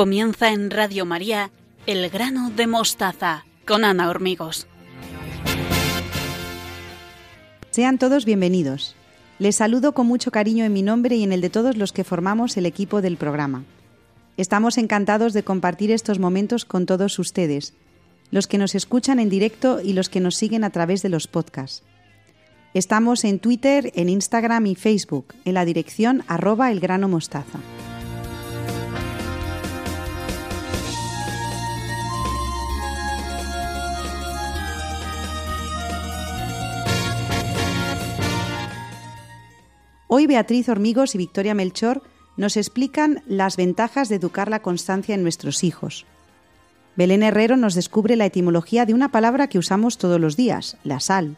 Comienza en Radio María El grano de mostaza con Ana Hormigos. Sean todos bienvenidos. Les saludo con mucho cariño en mi nombre y en el de todos los que formamos el equipo del programa. Estamos encantados de compartir estos momentos con todos ustedes, los que nos escuchan en directo y los que nos siguen a través de los podcasts. Estamos en Twitter, en Instagram y Facebook, en la dirección arroba el grano mostaza. Hoy Beatriz Hormigos y Victoria Melchor nos explican las ventajas de educar la constancia en nuestros hijos. Belén Herrero nos descubre la etimología de una palabra que usamos todos los días, la sal.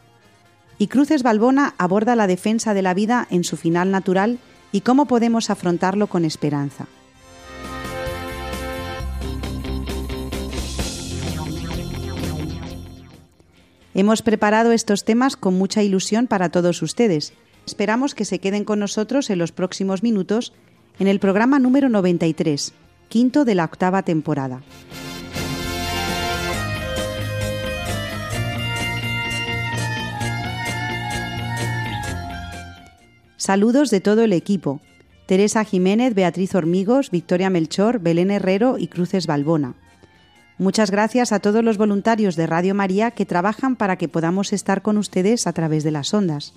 Y Cruces Balbona aborda la defensa de la vida en su final natural y cómo podemos afrontarlo con esperanza. Hemos preparado estos temas con mucha ilusión para todos ustedes Esperamos que se queden con nosotros en los próximos minutos en el programa número 93, quinto de la octava temporada. Saludos de todo el equipo. Teresa Jiménez, Beatriz Hormigos, Victoria Melchor, Belén Herrero y Cruces Balbona. Muchas gracias a todos los voluntarios de Radio María que trabajan para que podamos estar con ustedes a través de las ondas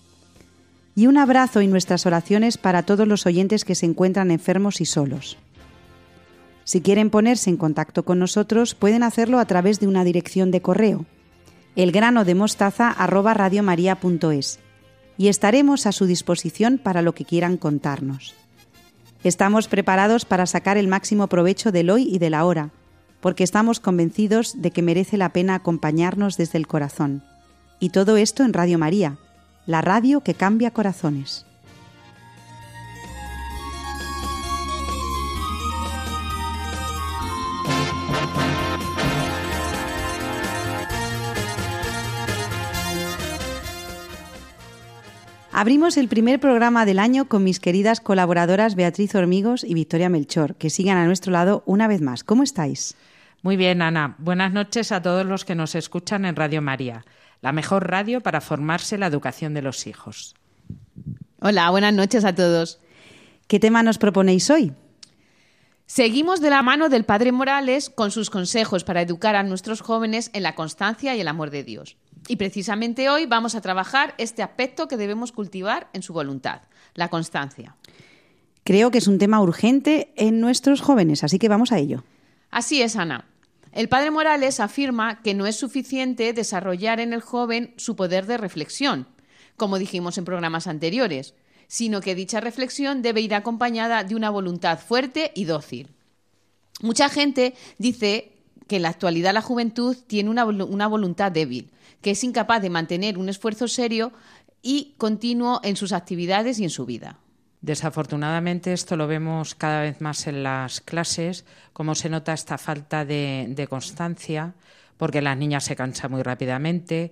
y un abrazo y nuestras oraciones para todos los oyentes que se encuentran enfermos y solos. Si quieren ponerse en contacto con nosotros, pueden hacerlo a través de una dirección de correo, elgranodemostaza@radiomaria.es, y estaremos a su disposición para lo que quieran contarnos. Estamos preparados para sacar el máximo provecho del hoy y de la hora, porque estamos convencidos de que merece la pena acompañarnos desde el corazón. Y todo esto en Radio María, la radio que cambia corazones. Abrimos el primer programa del año con mis queridas colaboradoras Beatriz Hormigos y Victoria Melchor, que sigan a nuestro lado una vez más. ¿Cómo estáis? Muy bien, Ana. Buenas noches a todos los que nos escuchan en Radio María la mejor radio para formarse la educación de los hijos. Hola, buenas noches a todos. ¿Qué tema nos proponéis hoy? Seguimos de la mano del Padre Morales con sus consejos para educar a nuestros jóvenes en la constancia y el amor de Dios. Y precisamente hoy vamos a trabajar este aspecto que debemos cultivar en su voluntad, la constancia. Creo que es un tema urgente en nuestros jóvenes, así que vamos a ello. Así es, Ana. El padre Morales afirma que no es suficiente desarrollar en el joven su poder de reflexión, como dijimos en programas anteriores, sino que dicha reflexión debe ir acompañada de una voluntad fuerte y dócil. Mucha gente dice que en la actualidad la juventud tiene una, una, voluntad débil, que es incapaz de mantener un esfuerzo serio y continuo en sus actividades y en su vida. Desafortunadamente esto lo vemos cada vez más en las clases, cómo se nota esta falta de, constancia, porque las niñas se cansan muy rápidamente,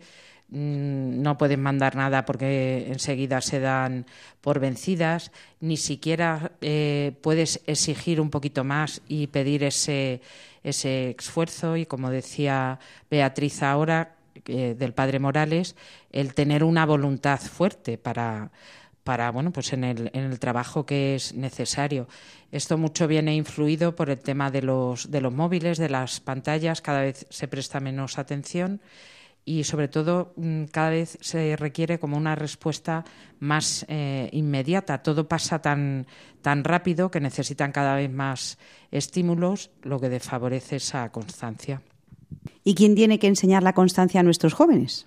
mm, no pueden mandar nada porque enseguida se dan por vencidas, ni siquiera eh, puedes exigir un poquito más y pedir ese, ese esfuerzo. Y como decía Beatriz ahora eh, del padre Morales, el tener una voluntad fuerte para para bueno pues en el, en el trabajo que es necesario. Esto mucho viene influido por el tema de los, de los móviles, de las pantallas, cada vez se presta menos atención y sobre todo mm, cada vez se requiere como una respuesta más eh, inmediata. Todo pasa tan, tan rápido que necesitan cada vez más estímulos, lo que desfavorece esa constancia. ¿Y quién tiene que enseñar la constancia a nuestros jóvenes?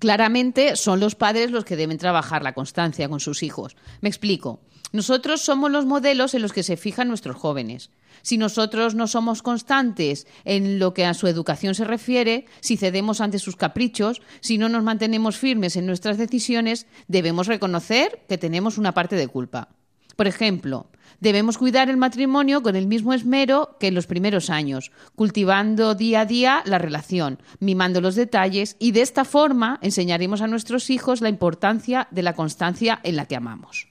Claramente son los padres los que deben trabajar la constancia con sus hijos. Me explico. Nosotros somos los modelos en los que se fijan nuestros jóvenes. Si nosotros no somos constantes en lo que a su educación se refiere, si cedemos ante sus caprichos, si no nos mantenemos firmes en nuestras decisiones, debemos reconocer que tenemos una parte de culpa. Por ejemplo, Debemos cuidar el matrimonio con el mismo esmero que en los primeros años, cultivando día a día la relación, mimando los detalles y de esta forma enseñaremos a nuestros hijos la importancia de la constancia en la que amamos.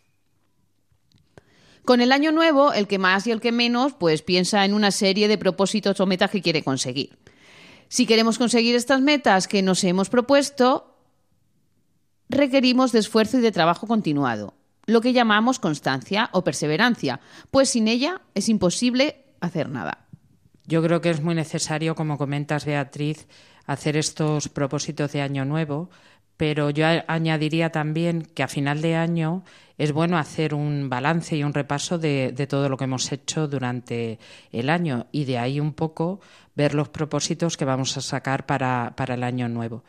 Con el año nuevo, el que más y el que menos, pues piensa en una serie de propósitos o metas que quiere conseguir. Si queremos conseguir estas metas que nos hemos propuesto, requerimos de esfuerzo y de trabajo continuado, lo que llamamos constancia o perseverancia, pues sin ella es imposible hacer nada. Yo creo que es muy necesario, como comentas, Beatriz, hacer estos propósitos de año nuevo, pero yo añadiría también que a final de año es bueno hacer un balance y un repaso de, todo lo que hemos hecho durante el año y de ahí un poco ver los propósitos que vamos a sacar para, el año nuevo.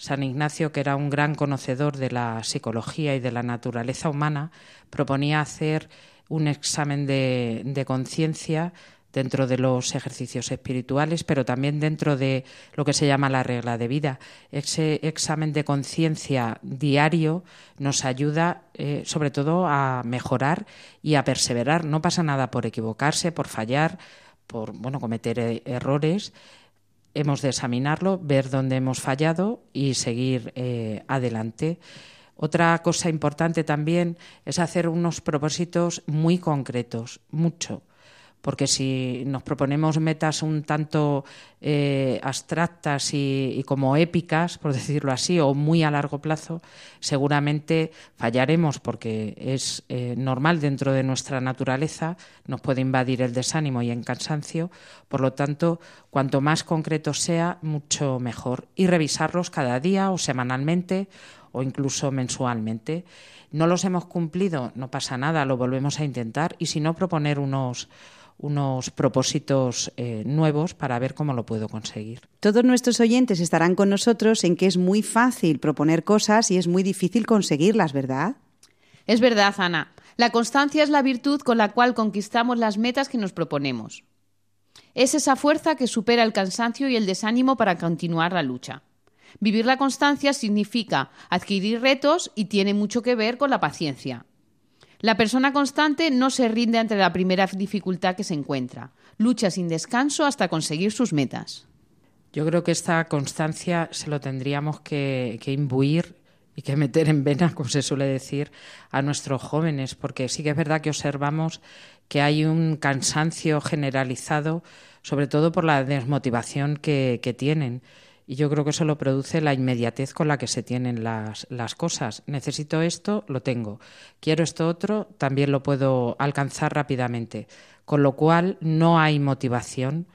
San Ignacio, que era un gran conocedor de la psicología y de la naturaleza humana, proponía hacer un examen de conciencia dentro de los ejercicios espirituales, pero también dentro de lo que se llama la regla de vida. Ese examen de conciencia diario nos ayuda eh, sobre todo a mejorar y a perseverar. No pasa nada por equivocarse, por fallar, por bueno, cometer eh, errores. Hemos de examinarlo, ver dónde hemos fallado y seguir eh, adelante. Otra cosa importante también es hacer unos propósitos muy concretos, mucho porque si nos proponemos metas un tanto eh, abstractas y, como épicas, por decirlo así, o muy a largo plazo, seguramente fallaremos porque es eh, normal dentro de nuestra naturaleza, nos puede invadir el desánimo y el cansancio, por lo tanto, cuanto más concreto sea, mucho mejor. Y revisarlos cada día o semanalmente o incluso mensualmente. No los hemos cumplido, no pasa nada, lo volvemos a intentar y si no, proponer unos unos propósitos eh, nuevos para ver cómo lo puedo conseguir. Todos nuestros oyentes estarán con nosotros en que es muy fácil proponer cosas y es muy difícil conseguirlas, ¿verdad? Es verdad, Ana. La constancia es la virtud con la cual conquistamos las metas que nos proponemos. Es esa fuerza que supera el cansancio y el desánimo para continuar la lucha. Vivir la constancia significa adquirir retos y tiene mucho que ver con la paciencia. La persona constante no se rinde ante la primera dificultad que se encuentra. Lucha sin descanso hasta conseguir sus metas. Yo creo que esta constancia se lo tendríamos que, imbuir y que meter en vena, como se suele decir, a nuestros jóvenes, porque sí que es verdad que observamos que hay un cansancio generalizado, sobre todo por la desmotivación que, que tienen. Y yo creo que eso lo produce la inmediatez con la que se tienen las, las cosas. Necesito esto, lo tengo. Quiero esto otro, también lo puedo alcanzar rápidamente. Con lo cual no hay motivación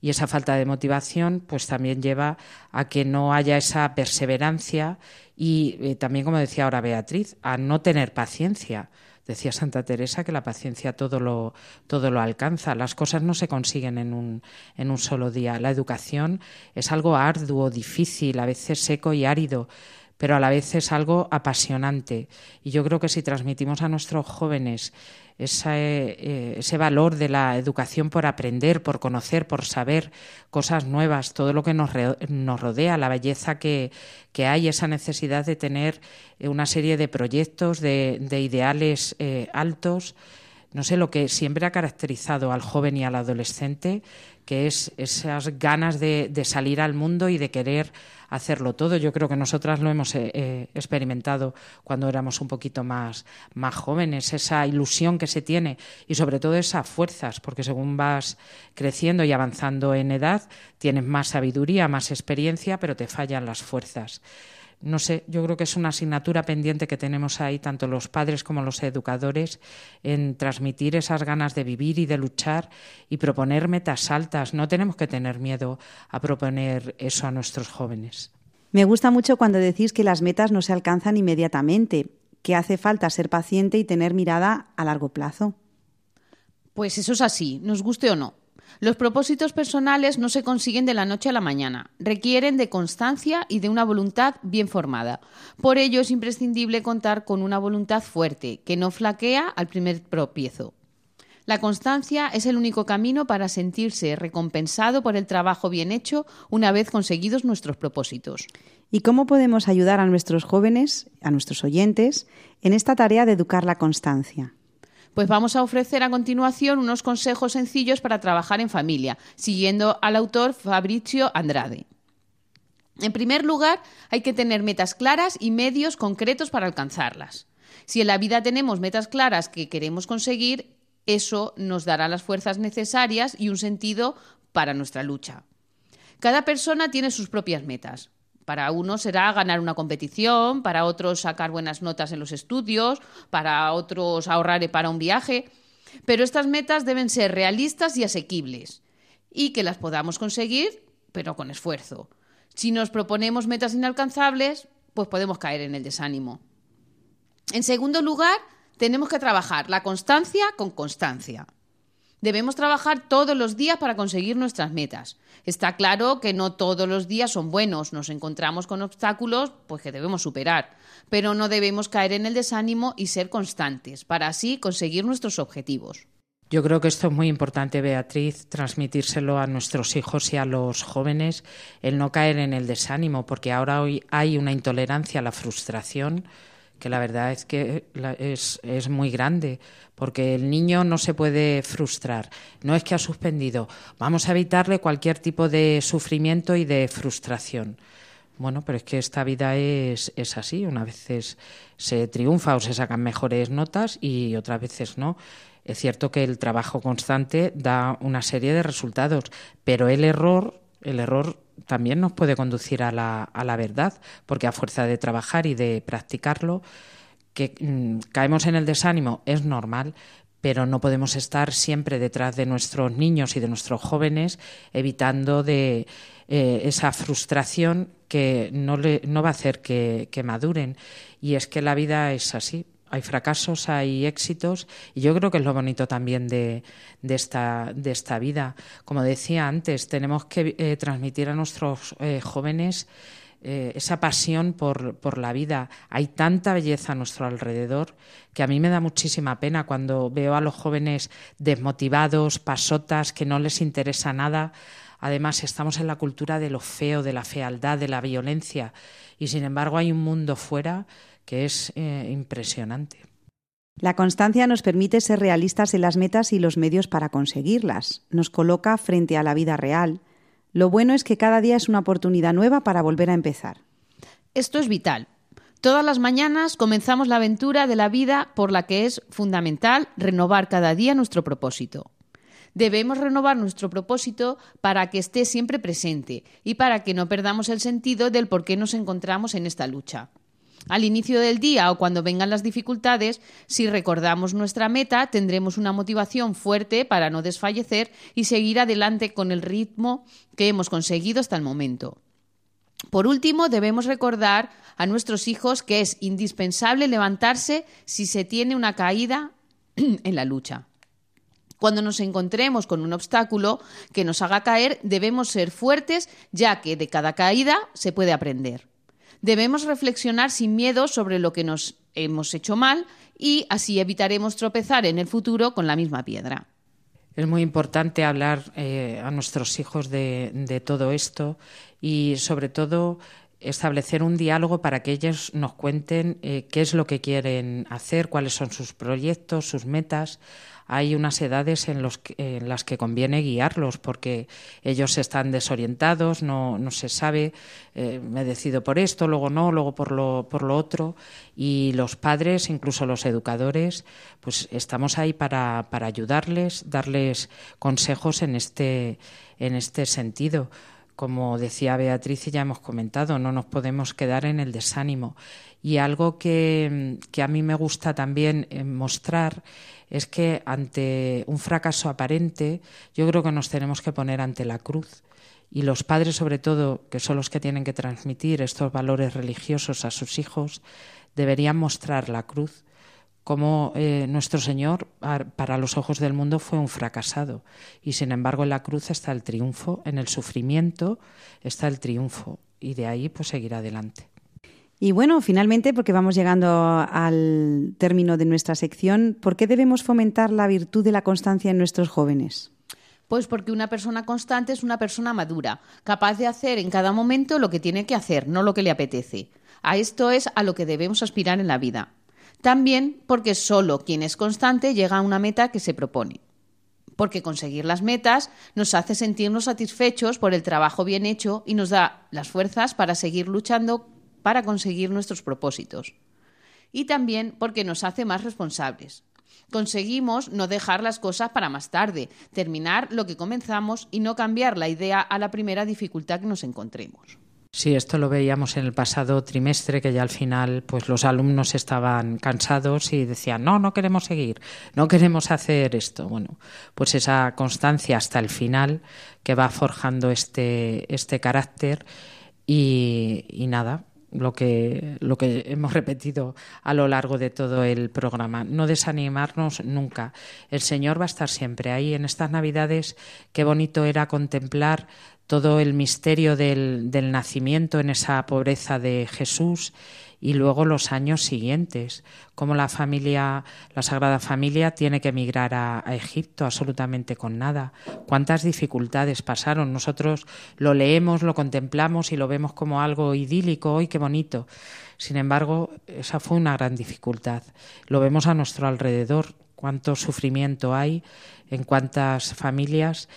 y esa falta de motivación pues también lleva a que no haya esa perseverancia y eh, también como decía ahora Beatriz a no tener paciencia Decía Santa Teresa que la paciencia todo lo, todo lo alcanza. Las cosas no se consiguen en un, en un solo día. La educación es algo arduo, difícil, a veces seco y árido pero a la vez es algo apasionante. Y yo creo que si transmitimos a nuestros jóvenes eh, ese, valor de la educación por aprender, por conocer, por saber cosas nuevas, todo lo que nos, nos rodea, la belleza que, hay, esa necesidad de tener eh, una serie de proyectos, de, ideales eh, altos. No sé, lo que siempre ha caracterizado al joven y al adolescente, que es esas ganas de, de salir al mundo y de querer hacerlo todo. Yo creo que nosotras lo hemos eh, eh, experimentado cuando éramos un poquito más, más jóvenes, esa ilusión que se tiene y sobre todo esas fuerzas, porque según vas creciendo y avanzando en edad, tienes más sabiduría, más experiencia, pero te fallan las fuerzas no sé, yo creo que es una asignatura pendiente que tenemos ahí, tanto los padres como los educadores, en transmitir esas ganas de vivir y de luchar y proponer metas altas. No tenemos que tener miedo a proponer eso a nuestros jóvenes. Me gusta mucho cuando decís que las metas no se alcanzan inmediatamente, que hace falta ser paciente y tener mirada a largo plazo. Pues eso es así, nos guste o no. Los propósitos personales no se consiguen de la noche a la mañana, requieren de constancia y de una voluntad bien formada. Por ello es imprescindible contar con una voluntad fuerte, que no flaquea al primer propiezo. La constancia es el único camino para sentirse recompensado por el trabajo bien hecho una vez conseguidos nuestros propósitos. ¿Y cómo podemos ayudar a nuestros jóvenes, a nuestros oyentes, en esta tarea de educar la constancia? Pues vamos a ofrecer a continuación unos consejos sencillos para trabajar en familia, siguiendo al autor Fabrizio Andrade. En primer lugar, hay que tener metas claras y medios concretos para alcanzarlas. Si en la vida tenemos metas claras que queremos conseguir, Eso nos dará las fuerzas necesarias y un sentido para nuestra lucha. Cada persona tiene sus propias metas. Para unos será ganar una competición, para otros sacar buenas notas en los estudios, para otros ahorrar para un viaje. Pero estas metas deben ser realistas y asequibles y que las podamos conseguir, pero con esfuerzo. Si nos proponemos metas inalcanzables, pues podemos caer en el desánimo. En segundo lugar, tenemos que trabajar la constancia con constancia. Debemos trabajar todos los días para conseguir nuestras metas. Está claro que no todos los días son buenos, nos encontramos con obstáculos pues que debemos superar, pero no debemos caer en el desánimo y ser constantes para así conseguir nuestros objetivos. Yo creo que esto es muy importante, Beatriz, transmitírselo a nuestros hijos y a los jóvenes, el no caer en el desánimo, porque ahora hoy hay una intolerancia a la frustración que la verdad es que es, es, muy grande, porque el niño no se puede frustrar. No es que ha suspendido. Vamos a evitarle cualquier tipo de sufrimiento y de frustración. Bueno, pero es que esta vida es, es así. Unas veces se triunfa o se sacan mejores notas y otras veces no. Es cierto que el trabajo constante da una serie de resultados, pero el error, el error también nos puede conducir a la, a la verdad, porque a fuerza de trabajar y de practicarlo, que mm, caemos en el desánimo es normal, pero no podemos estar siempre detrás de nuestros niños y de nuestros jóvenes evitando de eh, esa frustración que no, le, no va a hacer que, que maduren. Y es que la vida es así, hay fracasos, hay éxitos y yo creo que es lo bonito también de, de, esta, de esta vida. Como decía antes, tenemos que eh, transmitir a nuestros eh, jóvenes eh, esa pasión por, por, la vida. Hay tanta belleza a nuestro alrededor que a mí me da muchísima pena cuando veo a los jóvenes desmotivados, pasotas, que no les interesa nada. Además, estamos en la cultura de lo feo, de la fealdad, de la violencia y sin embargo hay un mundo fuera que es eh, impresionante. La constancia nos permite ser realistas en las metas y los medios para conseguirlas. Nos coloca frente a la vida real. Lo bueno es que cada día es una oportunidad nueva para volver a empezar. Esto es vital. Todas las mañanas comenzamos la aventura de la vida por la que es fundamental renovar cada día nuestro propósito. Debemos renovar nuestro propósito para que esté siempre presente y para que no perdamos el sentido del por qué nos encontramos en esta lucha. Al inicio del día o cuando vengan las dificultades, si recordamos nuestra meta, tendremos una motivación fuerte para no desfallecer y seguir adelante con el ritmo que hemos conseguido hasta el momento. Por último, debemos recordar a nuestros hijos que es indispensable levantarse si se tiene una caída en la lucha. Cuando nos encontremos con un obstáculo que nos haga caer, debemos ser fuertes, ya que de cada caída se puede aprender. Debemos reflexionar sin miedo sobre lo que nos hemos hecho mal y así evitaremos tropezar en el futuro con la misma piedra. Es muy importante hablar eh, a nuestros hijos de, todo esto y sobre todo establecer un diálogo para que ellos nos cuenten eh, qué es lo que quieren hacer, cuáles son sus proyectos, sus metas hay unas edades en, los en las que conviene guiarlos porque ellos están desorientados, no, no se sabe, eh, me decido por esto, luego no, luego por lo, por lo otro. Y los padres, incluso los educadores, pues estamos ahí para, para ayudarles, darles consejos en este, en este sentido como decía Beatriz y ya hemos comentado, no nos podemos quedar en el desánimo. Y algo que, que a mí me gusta también eh, mostrar es que ante un fracaso aparente, yo creo que nos tenemos que poner ante la cruz. Y los padres, sobre todo, que son los que tienen que transmitir estos valores religiosos a sus hijos, deberían mostrar la cruz como eh, nuestro Señor para los ojos del mundo fue un fracasado y sin embargo en la cruz está el triunfo, en el sufrimiento está el triunfo y de ahí pues seguir adelante. Y bueno, finalmente, porque vamos llegando al término de nuestra sección, ¿por qué debemos fomentar la virtud de la constancia en nuestros jóvenes? Pues porque una persona constante es una persona madura, capaz de hacer en cada momento lo que tiene que hacer, no lo que le apetece. A esto es a lo que debemos aspirar en la vida. También porque solo quien es constante llega a una meta que se propone. Porque conseguir las metas nos hace sentirnos satisfechos por el trabajo bien hecho y nos da las fuerzas para seguir luchando para conseguir nuestros propósitos. Y también porque nos hace más responsables. Conseguimos no dejar las cosas para más tarde, terminar lo que comenzamos y no cambiar la idea a la primera dificultad que nos encontremos. Sí, esto lo veíamos en el pasado trimestre, que ya al final pues los alumnos estaban cansados y decían, no, no queremos seguir, no queremos hacer esto. Bueno, pues esa constancia hasta el final que va forjando este, este carácter y, y nada, lo que, lo que hemos repetido a lo largo de todo el programa. No desanimarnos nunca. El Señor va a estar siempre ahí. En estas Navidades, qué bonito era contemplar todo el misterio del, del, nacimiento en esa pobreza de Jesús y luego los años siguientes, como la familia, la Sagrada Familia tiene que emigrar a, a, Egipto absolutamente con nada. Cuántas dificultades pasaron. Nosotros lo leemos, lo contemplamos y lo vemos como algo idílico, ¡ay, qué bonito! Sin embargo, esa fue una gran dificultad. Lo vemos a nuestro alrededor, cuánto sufrimiento hay en cuántas familias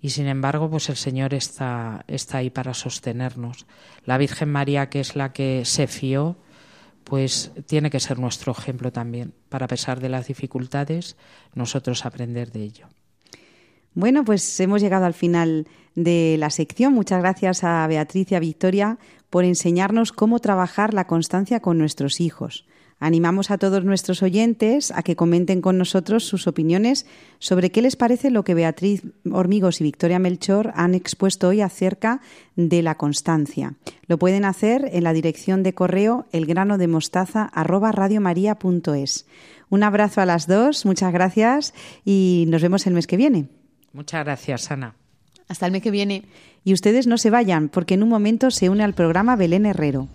y sin embargo, pues el Señor está, está ahí para sostenernos. La Virgen María, que es la que se fió, pues tiene que ser nuestro ejemplo también, para a pesar de las dificultades, nosotros aprender de ello. Bueno, pues hemos llegado al final de la sección. Muchas gracias a Beatriz y a Victoria por enseñarnos cómo trabajar la constancia con nuestros hijos. Animamos a todos nuestros oyentes a que comenten con nosotros sus opiniones sobre qué les parece lo que Beatriz Hormigos y Victoria Melchor han expuesto hoy acerca de la constancia. Lo pueden hacer en la dirección de correo elgranodemostaza@radiomaria.es. Un abrazo a las dos, muchas gracias y nos vemos el mes que viene. Muchas gracias, Ana. Hasta el mes que viene. Y ustedes no se vayan, porque en un momento se une al programa Belén Herrero.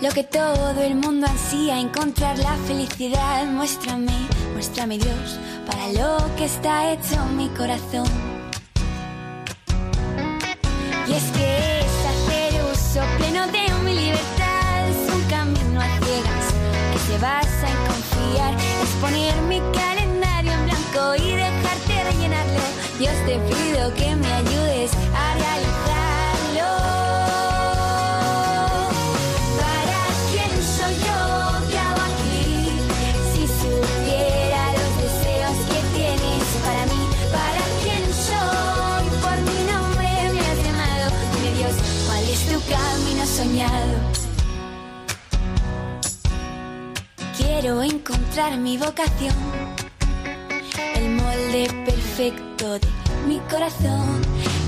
Lo que todo el mundo ansía, encontrar la felicidad. Muéstrame, muéstrame Dios, para lo que está hecho mi corazón. Y es que es hacer uso pleno de mi libertad. Es un camino a ciegas que se basa en confiar. Es poner mi calendario en blanco y dejarte rellenarlo. Dios te pido que me ayudes a realizarlo. Quiero encontrar mi vocación, el molde perfecto de mi corazón.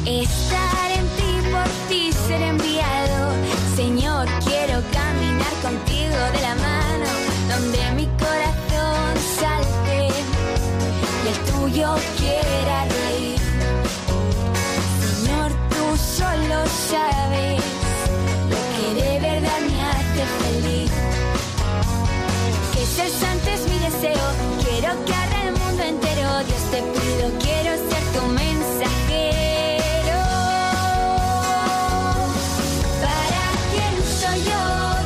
Estar en ti, por ti ser enviado. Señor, quiero caminar contigo de la mano, donde mi corazón salte y el tuyo quiera reír. Señor, tú solo sabes de verdad me hace feliz. Que ser santo es mi deseo, quiero que haga el mundo entero. Dios te pido, quiero ser tu mensajero. ¿Para quién soy yo?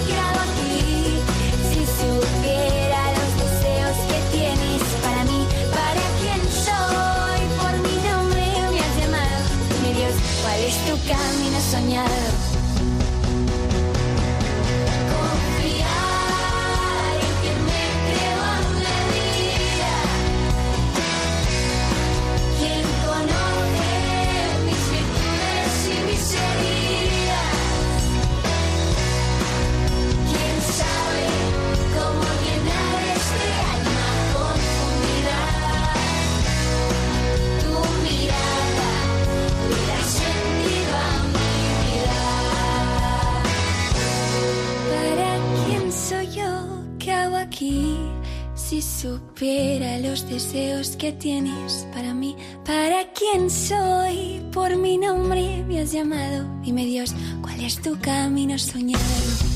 ¿Qué hago aquí? Si supiera los deseos que tienes para mí, ¿para quién soy? Por mi nombre me has llamado. Mi Dios, ¿cuál es tu camino soñado? Que tienes para mí, para quién soy, por mi nombre me has llamado. Dime Dios, ¿cuál es tu camino soñado?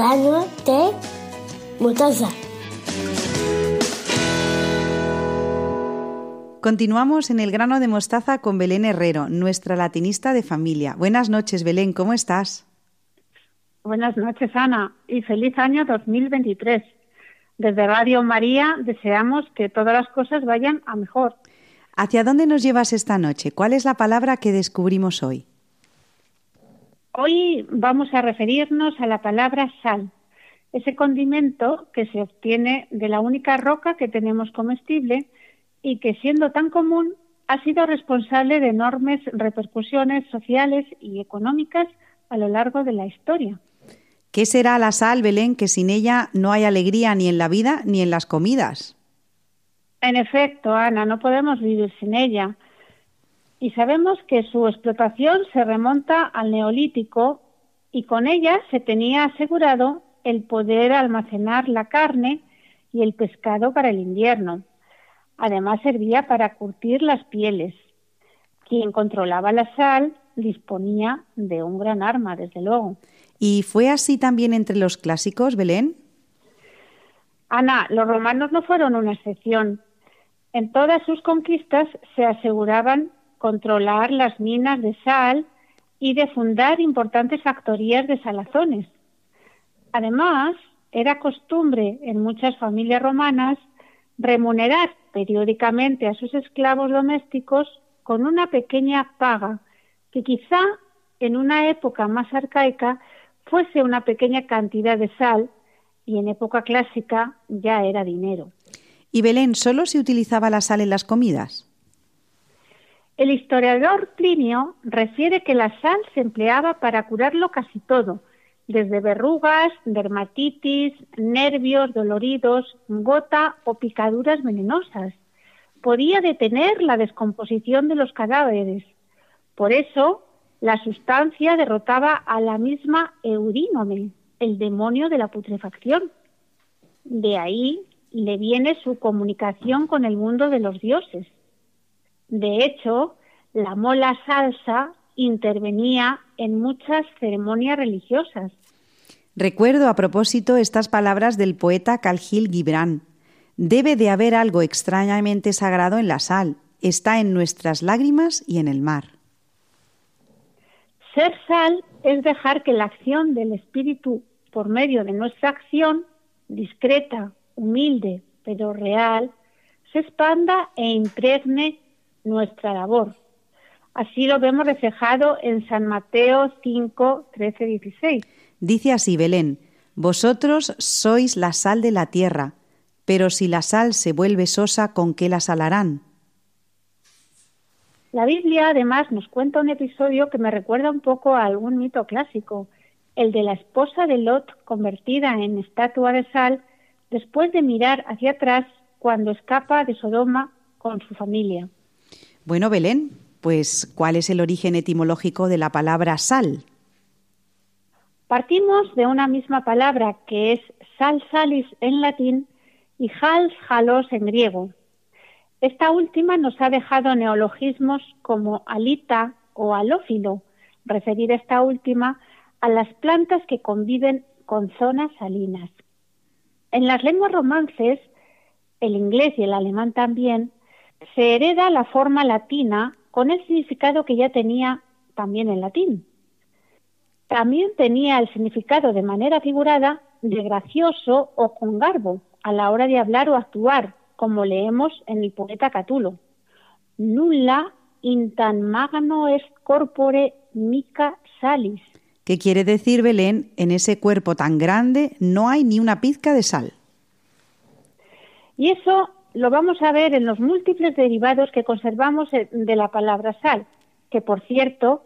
Grano de mostaza. Continuamos en el grano de mostaza con Belén Herrero, nuestra latinista de familia. Buenas noches, Belén, ¿cómo estás? Buenas noches, Ana, y feliz año 2023. Desde Radio María deseamos que todas las cosas vayan a mejor. ¿Hacia dónde nos llevas esta noche? ¿Cuál es la palabra que descubrimos hoy? Hoy vamos a referirnos a la palabra sal, ese condimento que se obtiene de la única roca que tenemos comestible y que siendo tan común ha sido responsable de enormes repercusiones sociales y económicas a lo largo de la historia. ¿Qué será la sal, Belén, que sin ella no hay alegría ni en la vida ni en las comidas? En efecto, Ana, no podemos vivir sin ella. Y sabemos que su explotación se remonta al neolítico y con ella se tenía asegurado el poder almacenar la carne y el pescado para el invierno. Además servía para curtir las pieles. Quien controlaba la sal disponía de un gran arma, desde luego. ¿Y fue así también entre los clásicos, Belén? Ana, los romanos no fueron una excepción. En todas sus conquistas se aseguraban controlar las minas de sal y de fundar importantes factorías de salazones. Además, era costumbre en muchas familias romanas remunerar periódicamente a sus esclavos domésticos con una pequeña paga, que quizá en una época más arcaica fuese una pequeña cantidad de sal y en época clásica ya era dinero. ¿Y Belén solo se utilizaba la sal en las comidas? El historiador Plinio refiere que la sal se empleaba para curarlo casi todo, desde verrugas, dermatitis, nervios doloridos, gota o picaduras venenosas. Podía detener la descomposición de los cadáveres. Por eso, la sustancia derrotaba a la misma Eurínome, el demonio de la putrefacción. De ahí le viene su comunicación con el mundo de los dioses. De hecho, la mola salsa intervenía en muchas ceremonias religiosas. Recuerdo a propósito estas palabras del poeta Khalil Gibran. Debe de haber algo extrañamente sagrado en la sal. Está en nuestras lágrimas y en el mar. Ser sal es dejar que la acción del espíritu por medio de nuestra acción, discreta, humilde, pero real, se expanda e impregne nuestra labor. Así lo vemos reflejado en San Mateo 5, 13, 16. Dice así Belén, Vosotros sois la sal de la tierra, pero si la sal se vuelve sosa, ¿con qué la salarán? La Biblia además nos cuenta un episodio que me recuerda un poco a algún mito clásico, el de la esposa de Lot convertida en estatua de sal después de mirar hacia atrás cuando escapa de Sodoma con su familia. Bueno, Belén, pues ¿cuál es el origen etimológico de la palabra sal? Partimos de una misma palabra que es sal salis en latín y hals halos en griego. Esta última nos ha dejado neologismos como alita o alófilo, referir esta última a las plantas que conviven con zonas salinas. En las lenguas romances, el inglés y el alemán también, se hereda la forma latina con el significado que ya tenía también en latín. También tenía el significado de manera figurada de gracioso o con garbo a la hora de hablar o actuar, como leemos en el poeta Catulo. Nulla in tan magno est corpore mica salis. ¿Qué quiere decir, Belén? En ese cuerpo tan grande no hay ni una pizca de sal. Y eso lo vamos a ver en los múltiples derivados que conservamos de la palabra sal, que por cierto,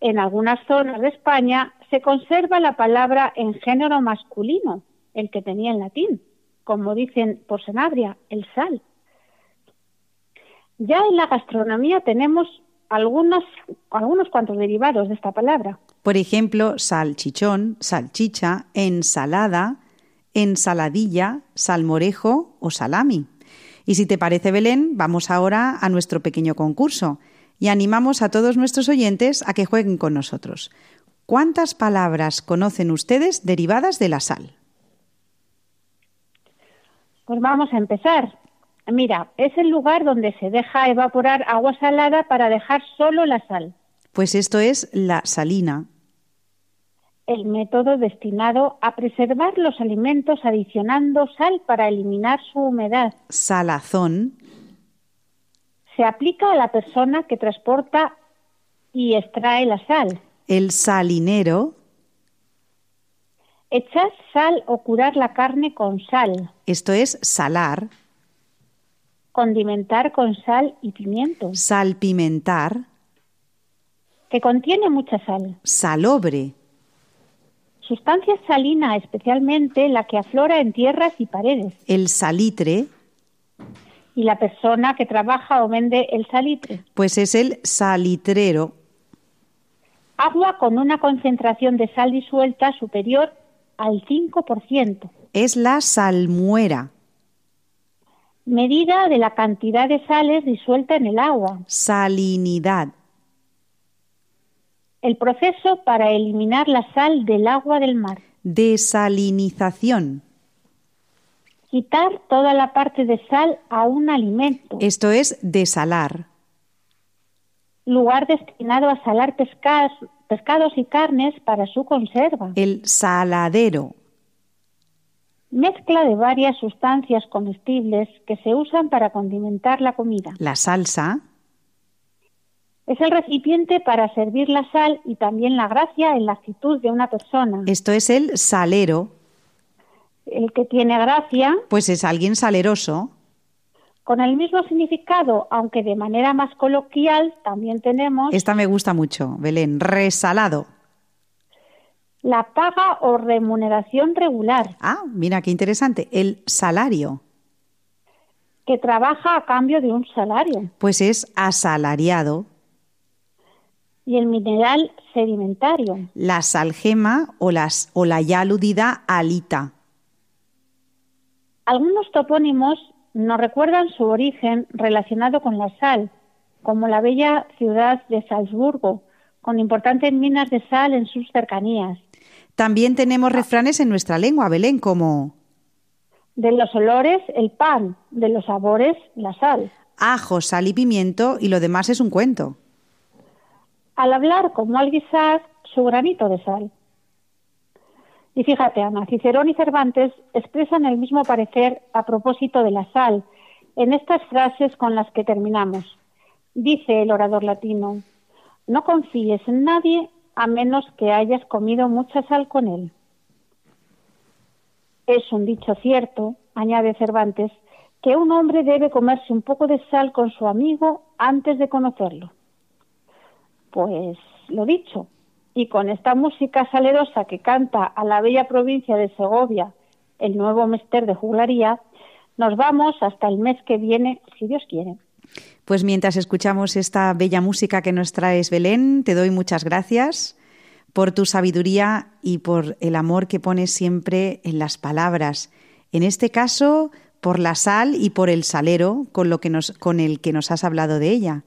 en algunas zonas de España se conserva la palabra en género masculino, el que tenía en latín, como dicen por Sanabria, el sal. Ya en la gastronomía tenemos algunos, algunos cuantos derivados de esta palabra. Por ejemplo, salchichón, salchicha, ensalada, ensaladilla, salmorejo o salami. Y si te parece, Belén, vamos ahora a nuestro pequeño concurso y animamos a todos nuestros oyentes a que jueguen con nosotros. ¿Cuántas palabras conocen ustedes derivadas de la sal? Pues vamos a empezar. Mira, es el lugar donde se deja evaporar agua salada para dejar solo la sal. Pues esto es la salina. El método destinado a preservar los alimentos adicionando sal para eliminar su humedad. Salazón. Se aplica a la persona que transporta y extrae la sal. El salinero. Echar sal o curar la carne con sal. Esto es salar. Condimentar con sal y pimiento, Salpimentar. que contiene mucha sal. Salobre. Sustancia salina, especialmente la que aflora en tierras y paredes. El salitre. Y la persona que trabaja o vende el salitre. Pues es el salitrero. Agua con una concentración de sal disuelta superior al 5%. Es la salmuera. Medida de la cantidad de sales disuelta en el agua. Salinidad. El proceso para eliminar la sal del agua del mar. Desalinización. Quitar toda la parte de sal a un alimento. Esto es desalar. Lugar destinado a salar pescados, pescados y carnes para su conserva. El saladero. Mezcla de varias sustancias comestibles que se usan para condimentar la comida. La salsa. Es el recipiente para servir la sal y también la gracia en la actitud de una persona. Esto es el salero. El que tiene gracia, Pues es alguien saleroso. con el mismo significado, aunque de manera más coloquial, también tenemos Esta me gusta mucho, Belén. Resalado. la paga o remuneración regular, Ah, mira qué interesante. El salario. que trabaja a cambio de un salario. Pues es asalariado. Y el mineral sedimentario, La salgema o, las, o la ya aludida alita. Algunos topónimos nos recuerdan su origen relacionado con la sal, como la bella ciudad de Salzburgo, con importantes minas de sal en sus cercanías. También tenemos refranes en nuestra lengua, Belén, como De los olores, el pan, de los sabores, la sal. ajo, sal y pimiento y lo demás es un cuento. Al hablar como al guisar, su granito de sal. Y fíjate, Ana, Cicerón y Cervantes expresan el mismo parecer a propósito de la sal en estas frases con las que terminamos. Dice el orador latino, no confíes en nadie a menos que hayas comido mucha sal con él. Es un dicho cierto, añade Cervantes, que un hombre debe comerse un poco de sal con su amigo antes de conocerlo. Pues lo dicho, y con esta música salerosa que canta a la bella provincia de Segovia el nuevo mester de juglaría, nos vamos hasta el mes que viene, si Dios quiere. Pues mientras escuchamos esta bella música que nos traes, Belén, te doy muchas gracias por tu sabiduría y por el amor que pones siempre en las palabras. En este caso, por la sal y por el salero con, lo que nos, con el que nos has hablado de ella.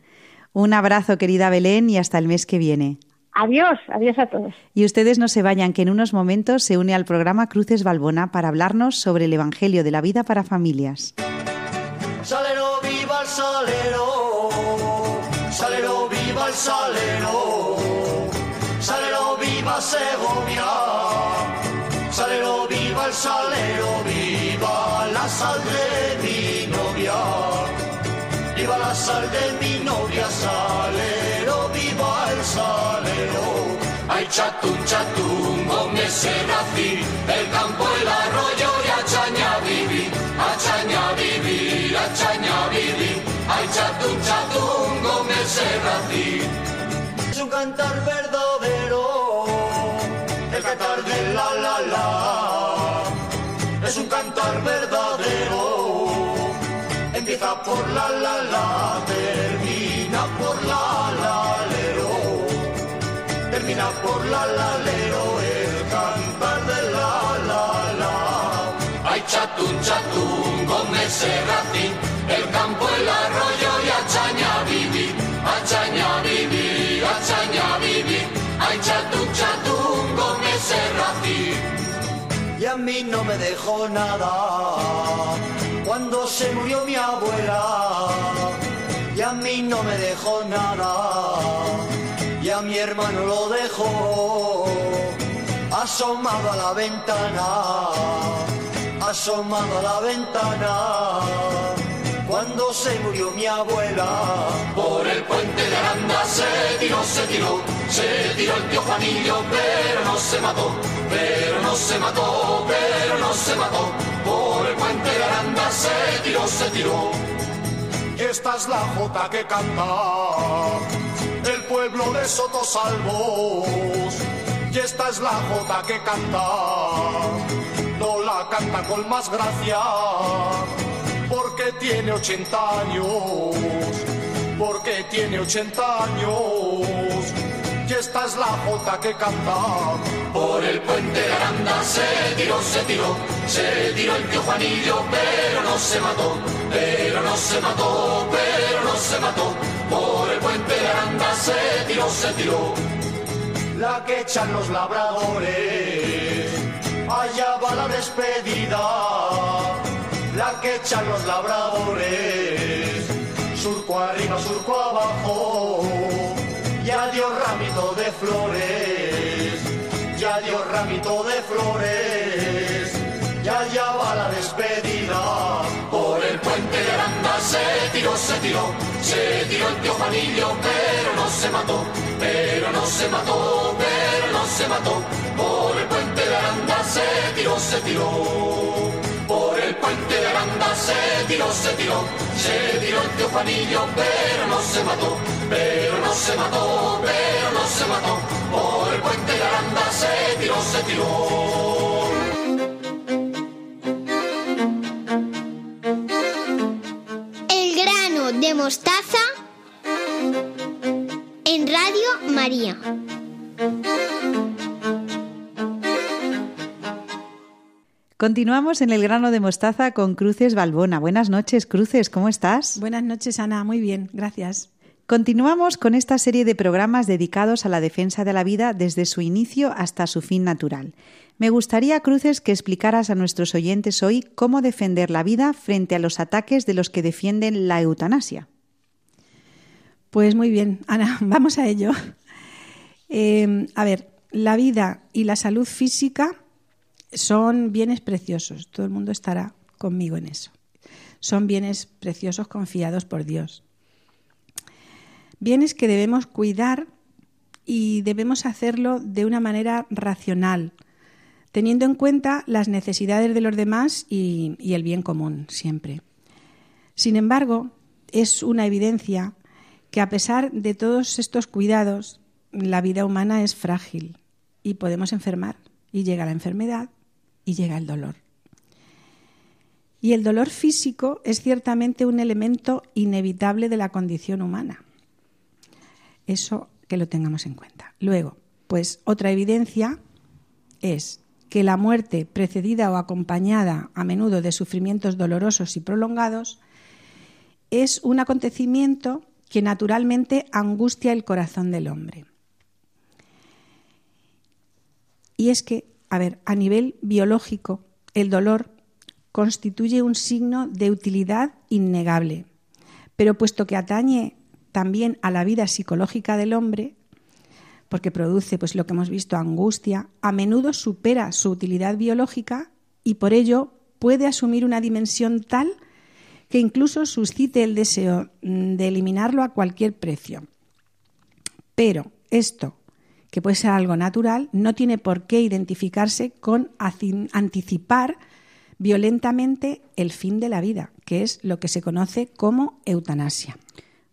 Un abrazo, querida Belén, y hasta el mes que viene. Adiós, adiós a todos. Y ustedes no se vayan, que en unos momentos se une al programa Cruces Balbona para hablarnos sobre el Evangelio de la vida para familias. Salero, viva el salero. Salero, viva el salero. Salero, viva Segovia. Salero, viva el salero. Viva la sal de la sal de mi novia. Salero, viva el salero. Ay, chatún, chatún, Gómez Serafín, el campo, el arroyo y achaña vivir, achaña vivir, achaña vivir, ay, chatún, chatún, Gómez Serafín. Es un cantar verdadero, el cantar de la la la, es un cantar verdadero, Empieza por la la la, termina por la lalero. Termina por la lalero el cantar de la la la. Ay chatún chatún, con ese ratín, el campo, el arroyo y achaña viví, achaña viví, achaña viví. Ay chatún chatún, con ese ratín. Y a mí no me dejó nada cuando se murió mi abuela, y a mí no me dejó nada. Y a mi hermano lo dejó asomado a la ventana, asomado a la ventana. Cuando se murió mi abuela, por el puente de Aranda se tiró, se tiró, se tiró el tío Juanillo, pero no se mató, pero no se mató, pero no se mató. Por el puente de Aranda Esta es la jota que canta. El pueblo de Sotosalvos. Y esta es la jota que canta, no la canta con más gracia, porque tiene 80 años, porque tiene 80 años. Y esta es la jota que canta. Por el puente de Aranda se tiró, se tiró, se tiró el tío Juanillo, pero no se mató, pero no se mató, pero no se mató. Por el puente de Aranda se tiró, se tiró. La que echan los labradores, allá va la despedida. La que echan los labradores, surco arriba, surco abajo. Dio ramito de flores, ya dio ramito de flores, ya ya va la despedida. Por el puente de Aranda se tiró, se tiró, se tiró el tío Juanillo, pero no se mató, pero no se mató, pero no se mató. Por el puente de Aranda se tiró, se tiró. Puente de Aranda se tiró, se tiró, se tiró el tío Juanillo, pero no se mató, pero no se mató, pero no se mató. Por el puente de Aranda se tiró, se tiró. El grano de mostaza en Radio María. Continuamos en el grano de mostaza con Cruces Balbona. Buenas noches, Cruces, ¿cómo estás? Buenas noches, Ana. Muy bien, gracias. Continuamos con esta serie de programas dedicados a la defensa de la vida desde su inicio hasta su fin natural. Me gustaría, Cruces, que explicaras a nuestros oyentes hoy cómo defender la vida frente a los ataques de los que defienden la eutanasia. Pues muy bien, Ana, vamos a ello. Eh, a ver, la vida y la salud física son bienes preciosos. Todo el mundo estará conmigo en eso. Son bienes preciosos confiados por Dios. Bienes que debemos cuidar y debemos hacerlo de una manera racional, teniendo en cuenta las necesidades de los demás y, el bien común siempre. Sin embargo, es una evidencia que a pesar de todos estos cuidados, la vida humana es frágil y podemos enfermar y llega la enfermedad y llega el dolor. Y el dolor físico es ciertamente un elemento inevitable de la condición humana. Eso que lo tengamos en cuenta. Luego, pues otra evidencia es que la muerte precedida o acompañada a menudo de sufrimientos dolorosos y prolongados es un acontecimiento que naturalmente angustia el corazón del hombre. Y es que, a ver, a nivel biológico, el dolor constituye un signo de utilidad innegable. Pero puesto que atañe también a la vida psicológica del hombre, porque produce, pues lo que hemos visto, angustia, a menudo supera su utilidad biológica y por ello puede asumir una dimensión tal que incluso suscite el deseo de eliminarlo a cualquier precio. Pero esto, que puede ser algo natural, no tiene por qué identificarse con anticipar violentamente el fin de la vida, que es lo que se conoce como eutanasia.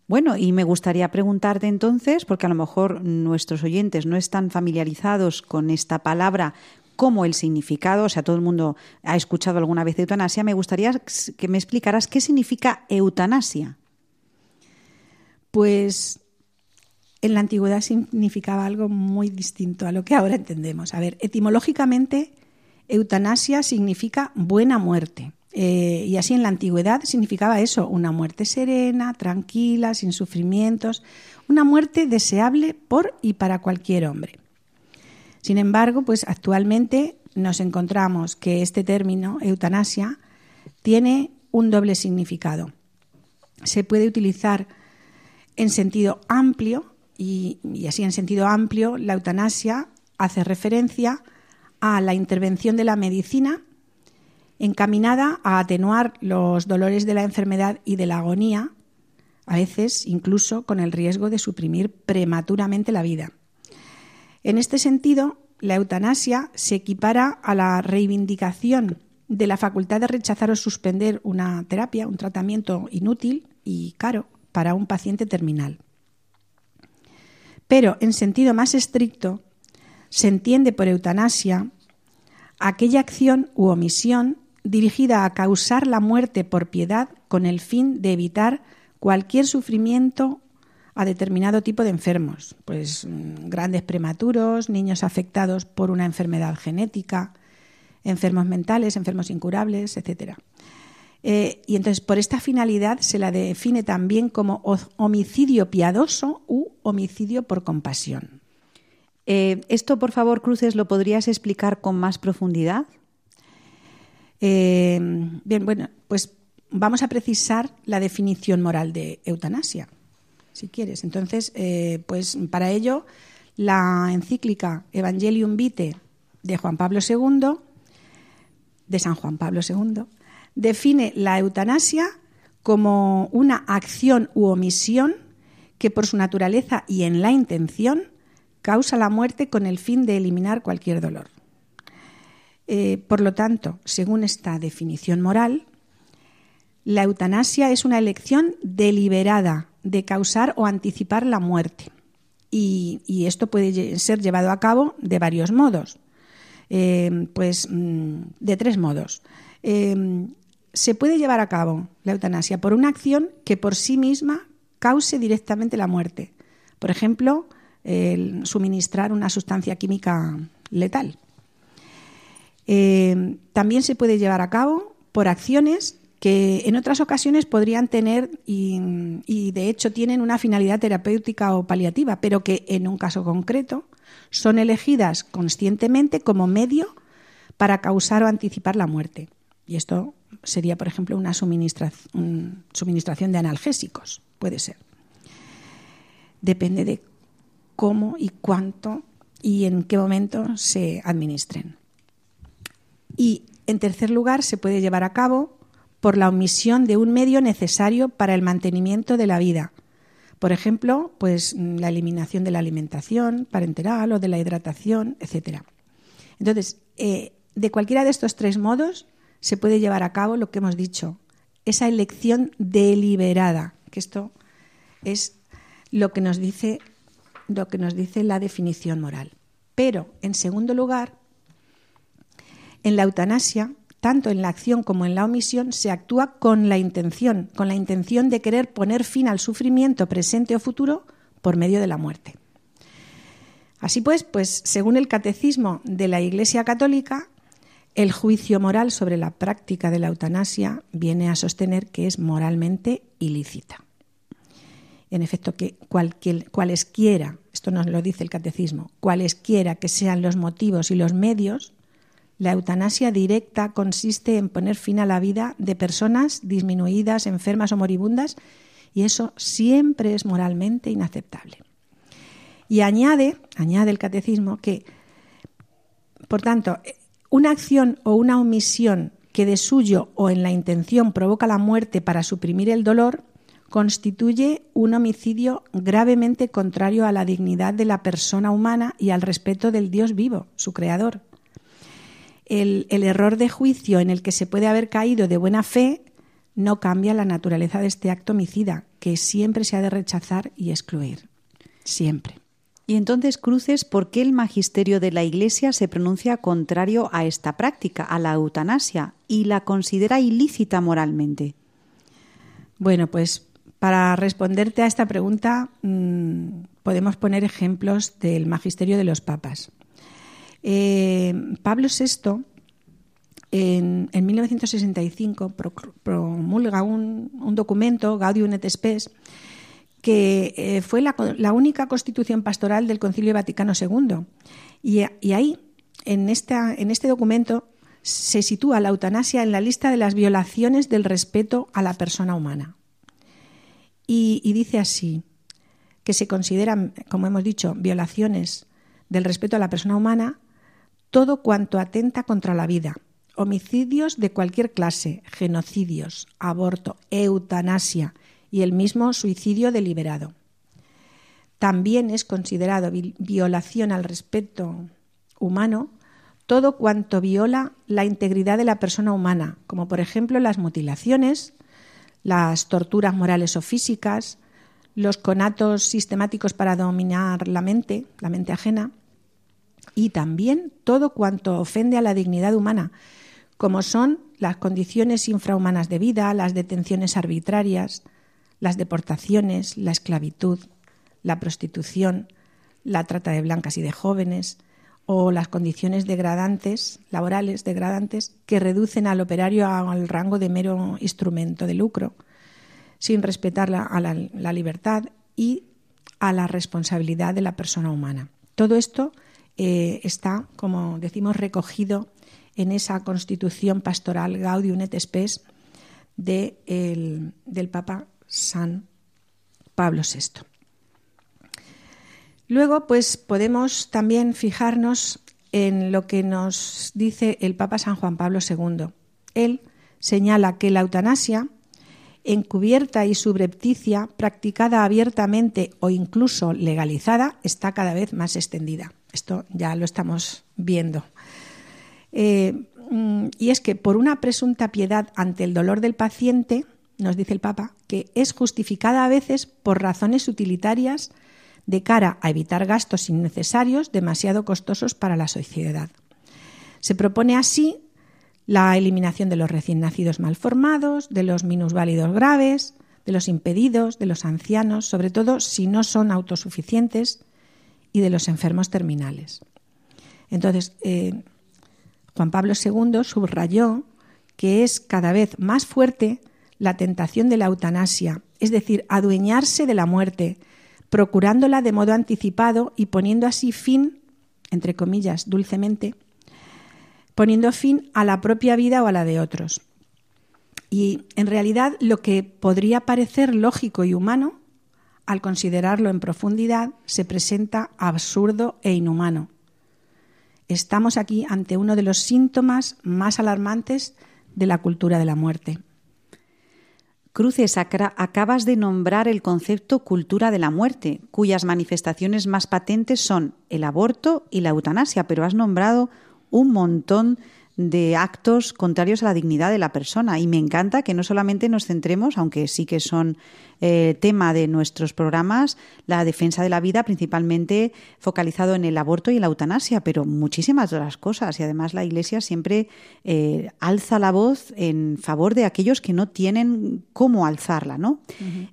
Bueno, y me gustaría preguntarte entonces, porque a lo mejor nuestros oyentes no están familiarizados con esta palabra como el significado, o sea, todo el mundo ha escuchado alguna vez eutanasia, me gustaría que me explicaras qué significa eutanasia. Pues en la antigüedad significaba algo muy distinto a lo que ahora entendemos. A ver, etimológicamente, eutanasia significa buena muerte. Eh, y así en la antigüedad significaba eso, una muerte serena, tranquila, sin sufrimientos, una muerte deseable por y para cualquier hombre. Sin embargo, pues actualmente nos encontramos que este término, eutanasia, tiene un doble significado. Se puede utilizar en sentido amplio y, así en sentido amplio la eutanasia hace referencia a la intervención de la medicina encaminada a atenuar los dolores de la enfermedad y de la agonía, a veces incluso con el riesgo de suprimir prematuramente la vida. En este sentido, la eutanasia se equipara a la reivindicación de la facultad de rechazar o suspender una terapia, un tratamiento inútil y caro para un paciente terminal. Pero, en sentido más estricto, se entiende por eutanasia aquella acción u omisión dirigida a causar la muerte por piedad con el fin de evitar cualquier sufrimiento a determinado tipo de enfermos, pues mm, grandes prematuros, niños afectados por una enfermedad genética, enfermos mentales, enfermos incurables, etc. Eh, y entonces, por esta finalidad se la define también como homicidio piadoso u homicidio por compasión. Eh, esto, por favor, Cruces, ¿lo podrías explicar con más profundidad? Eh, bien, bueno, pues vamos a precisar la definición moral de eutanasia, si quieres. Entonces, pues para ello, la encíclica Evangelium Vitae de Juan Pablo II, de San Juan Pablo II, define la eutanasia como una acción u omisión que por su naturaleza y en la intención causa la muerte con el fin de eliminar cualquier dolor. Eh, por lo tanto, según esta definición moral, la eutanasia es una elección deliberada de causar o anticipar la muerte. Y, esto puede ser llevado a cabo de varios modos. Eh, pues mm, de tres modos. Eh, se puede llevar a cabo la eutanasia por una acción que por sí misma cause directamente la muerte. Por ejemplo, el suministrar una sustancia química letal. Eh, también se puede llevar a cabo por acciones que en otras ocasiones podrían tener y, de hecho tienen una finalidad terapéutica o paliativa, pero que en un caso concreto son elegidas conscientemente como medio para causar o anticipar la muerte. Y esto sería, por ejemplo, una suministración de analgésicos, puede ser. Depende de cómo y cuánto y en qué momento se administren. Y, en tercer lugar, se puede llevar a cabo por la omisión de un medio necesario para el mantenimiento de la vida. Por ejemplo, pues la eliminación de la alimentación parenteral o de la hidratación, etc. Entonces, eh, de cualquiera de estos tres modos se puede llevar a cabo lo que hemos dicho, esa elección deliberada, que esto es lo que nos dice, lo que nos dice la definición moral. Pero, en segundo lugar, en la eutanasia, tanto en la acción como en la omisión, se actúa con la intención, con la intención de querer poner fin al sufrimiento presente o futuro por medio de la muerte. Así pues, pues según el catecismo de la Iglesia Católica, el juicio moral sobre la práctica de la eutanasia viene a sostener que es moralmente ilícita. En efecto, que cualesquiera, esto nos lo dice el catecismo, cualesquiera que sean los motivos y los medios, la eutanasia directa consiste en poner fin a la vida de personas disminuidas, enfermas o moribundas, y eso siempre es moralmente inaceptable. Y añade, añade el catecismo, que, por tanto, una acción o una omisión que de suyo o en la intención provoca la muerte para suprimir el dolor, constituye un homicidio gravemente contrario a la dignidad de la persona humana y al respeto del Dios vivo, su creador el, error de juicio en el que se puede haber caído de buena fe no cambia la naturaleza de este acto homicida, que siempre se ha de rechazar y excluir. Siempre. Y entonces, Cruces, ¿por qué el magisterio de la Iglesia se pronuncia contrario a esta práctica, a la eutanasia, y la considera ilícita moralmente? Bueno, pues para responderte a esta pregunta mm, podemos poner ejemplos del magisterio de los papas. Eh, Pablo VI, en, 1965, promulga un, documento, Gaudium et Spes, que eh, fue la, única constitución pastoral del Concilio Vaticano II. Y, ahí en, este documento se sitúa la eutanasia en la lista de las violaciones del respeto a la persona humana. Y, y dice así, que se consideran, como hemos dicho, violaciones del respeto a la persona humana, todo cuanto atenta contra la vida, homicidios de cualquier clase, genocidios, aborto, eutanasia y el mismo suicidio deliberado. También es considerado vi- violación al respeto humano todo cuanto viola la integridad de la persona humana, como por ejemplo las mutilaciones, las torturas morales o físicas, los conatos sistemáticos para dominar la mente, la mente ajena, y también todo cuanto ofende a la dignidad humana, como son las condiciones infrahumanas de vida, las detenciones arbitrarias, las deportaciones, la esclavitud, la prostitución, la trata de blancas y de jóvenes, o las condiciones degradantes, laborales degradantes, que reducen al operario al rango de mero instrumento de lucro, sin respetar la, a la, libertad y a la responsabilidad de la persona humana. Todo esto eh, está, como decimos, recogido en esa constitución pastoral Gaudium et Spes de el- del Papa San Pablo VI. Luego, pues podemos también fijarnos en lo que nos dice el Papa San Juan Pablo II. Él señala que la eutanasia, encubierta y subrepticia, practicada abiertamente o incluso legalizada, está cada vez más extendida. Esto ya lo estamos viendo. Eh, mm, y es que por una presunta piedad ante el dolor del paciente, nos dice el Papa, que es justificada a veces por razones utilitarias de cara a evitar gastos innecesarios demasiado costosos para la sociedad. Se propone así la eliminación de los recién nacidos malformados, de los minusválidos graves, de los impedidos, de los ancianos, sobre todo si no son autosuficientes, y de los enfermos terminales. Entonces, eh, Juan Pablo II subrayó que es cada vez más fuerte la tentación de la eutanasia, es decir, adueñarse de la muerte, procurándola de modo anticipado y poniendo así fin, entre comillas, dulcemente, poniendo fin a la propia vida o a la de otros. Y en realidad lo que podría parecer lógico y humano, al considerarlo en profundidad, se presenta absurdo e inhumano. Estamos aquí ante uno de los síntomas más alarmantes de la cultura de la muerte. Cruces, acabas de nombrar el concepto cultura de la muerte, cuyas manifestaciones más patentes son el aborto y la eutanasia, pero has nombrado un montón de actos contrarios a la dignidad de la persona. Y me encanta que no solamente nos centremos, aunque sí que son eh, tema de nuestros programas, la defensa de la vida, principalmente focalizado en el aborto y la eutanasia, pero muchísimas otras cosas. Y además la Iglesia siempre eh, alza la voz en favor de aquellos que no tienen cómo alzarla. ¿no?